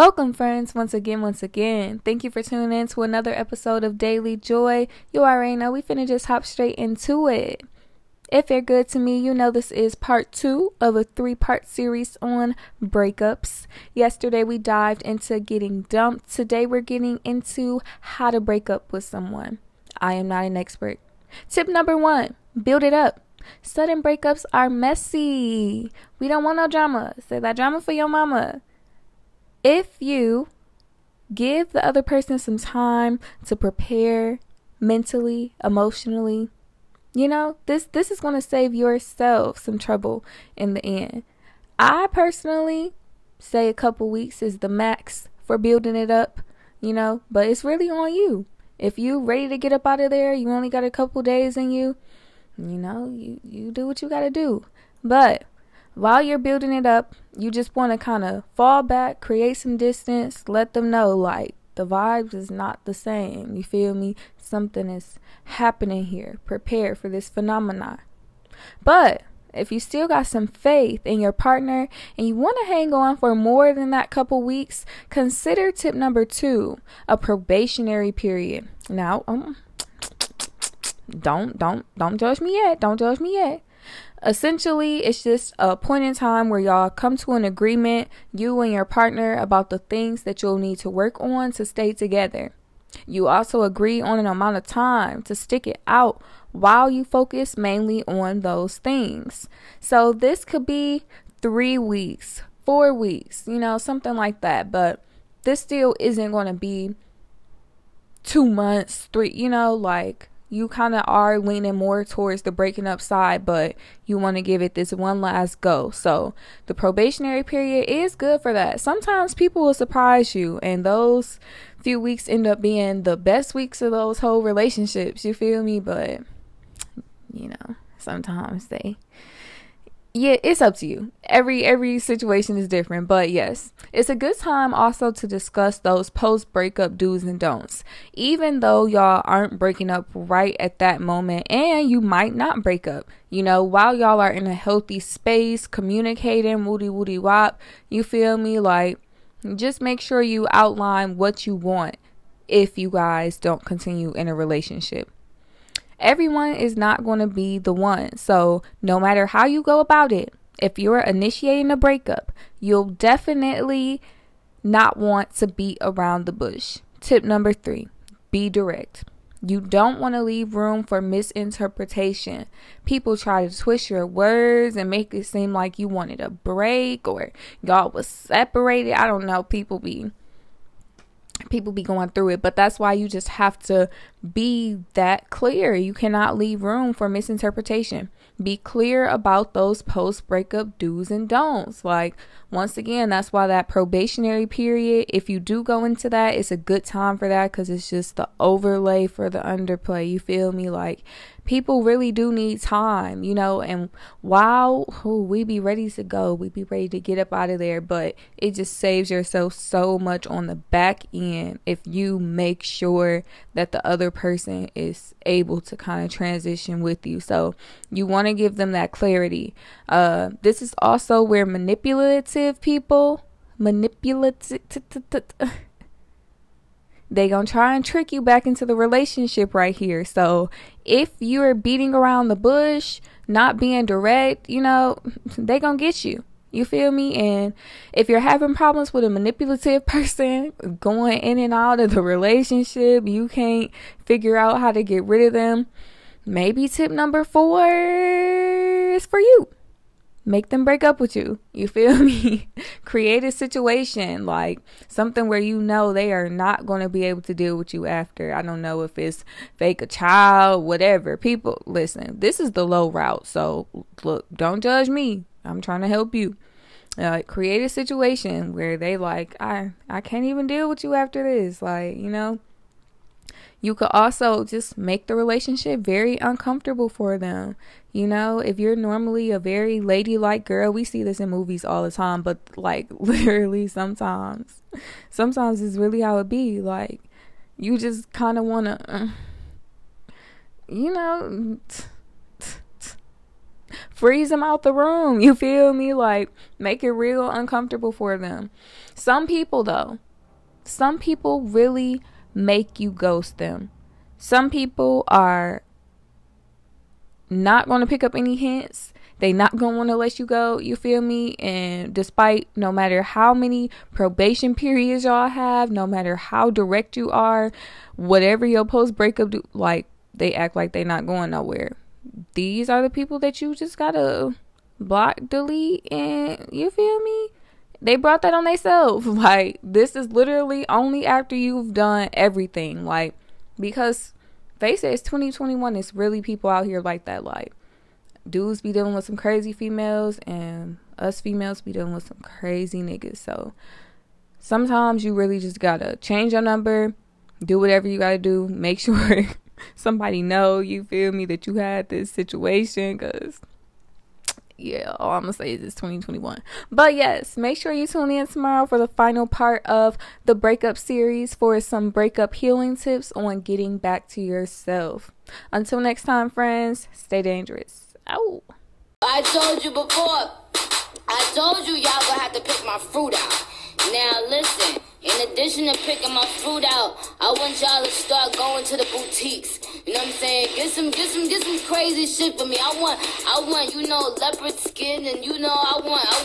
Welcome, friends, once again, once again. Thank you for tuning in to another episode of Daily Joi. You already know we finna just hop straight into it. If you're good to me, you know this is part two of a three part series on breakups. Yesterday we dived into getting dumped. Today we're getting into how to break up with someone. I am not an expert. Tip number one build it up. Sudden breakups are messy. We don't want no drama. Say that drama for your mama. If you give the other person some time to prepare mentally, emotionally, you know, this this is going to save yourself some trouble in the end. I personally say a couple weeks is the max for building it up, you know, but it's really on you. If you ready to get up out of there, you only got a couple days in you, you know, you you do what you got to do. But while you're building it up, you just want to kind of fall back, create some distance, let them know like the vibes is not the same. You feel me? Something is happening here. Prepare for this phenomenon. But if you still got some faith in your partner and you want to hang on for more than that couple weeks, consider tip number two a probationary period. Now, um, don't don't don't judge me yet. Don't judge me yet. Essentially, it's just a point in time where y'all come to an agreement, you and your partner, about the things that you'll need to work on to stay together. You also agree on an amount of time to stick it out while you focus mainly on those things. So this could be three weeks, four weeks, you know, something like that. But this still isn't going to be two months, three, you know, like you kind of are leaning more towards the breaking up side, but you want to give it this one last go. So the probationary period is good for that. Sometimes people will surprise you, and those few weeks end up being the best weeks of those whole relationships. You feel me? But you know, sometimes they yeah, it's up to you. Every every situation is different, but yes, it's a good time also to discuss those post breakup do's and don'ts. Even though y'all aren't breaking up right at that moment and you might not break up. You know, while y'all are in a healthy space, communicating, woody woody wop, you feel me? Like just make sure you outline what you want if you guys don't continue in a relationship everyone is not going to be the one. So, no matter how you go about it, if you're initiating a breakup, you'll definitely not want to beat around the bush. Tip number three be direct. You don't want to leave room for misinterpretation. People try to twist your words and make it seem like you wanted a break or y'all was separated. I don't know. People be people be going through it but that's why you just have to be that clear. You cannot leave room for misinterpretation. Be clear about those post breakup do's and don'ts. Like once again that's why that probationary period if you do go into that it's a good time for that because it's just the overlay for the underplay. You feel me? Like people really do need time, you know. And while oh, we be ready to go, we be ready to get up out of there, but it just saves yourself so much on the back end if you make sure that the other person is able to kind of transition with you. So you want to give them that clarity. Uh, this is also where manipulative people manipulative they gonna try and trick you back into the relationship right here. So if you're beating around the bush, not being direct, you know, they gonna get you. You feel me? And if you're having problems with a manipulative person going in and out of the relationship, you can't figure out how to get rid of them. Maybe tip number four is for you make them break up with you. You feel me? Create a situation like something where you know they are not going to be able to deal with you after. I don't know if it's fake a child, whatever. People, listen, this is the low route. So, look, don't judge me. I'm trying to help you. Uh, create a situation where they like, I, I can't even deal with you after this. Like, you know, you could also just make the relationship very uncomfortable for them. You know, if you're normally a very ladylike girl, we see this in movies all the time, but like literally sometimes, sometimes it's really how it be. Like, you just kind of want to, uh, you know, freeze them out the room. You feel me? Like, make it real uncomfortable for them. Some people, though, some people really make you ghost them. Some people are not going to pick up any hints. They not going to want to let you go. You feel me? And despite no matter how many probation periods y'all have, no matter how direct you are, whatever your post breakup do, like they act like they not going nowhere. These are the people that you just got to block, delete and you feel me? They brought that on themselves. Like this is literally only after you've done everything. Like because they say it's 2021 it's really people out here like that like dudes be dealing with some crazy females and us females be dealing with some crazy niggas so sometimes you really just gotta change your number do whatever you gotta do make sure somebody know you feel me that you had this situation because yeah, all I'm gonna say is it's 2021. But yes, make sure you tune in tomorrow for the final part of the breakup series for some breakup healing tips on getting back to yourself. Until next time, friends, stay dangerous. Ow. I told you before, I told you y'all gonna have to pick my fruit out. Now listen. In addition to picking my fruit out, I want y'all to start going to the boutiques. You know what I'm saying? Get some, get some, get some crazy shit for me. I want, I want, you know, leopard skin, and you know, I want, I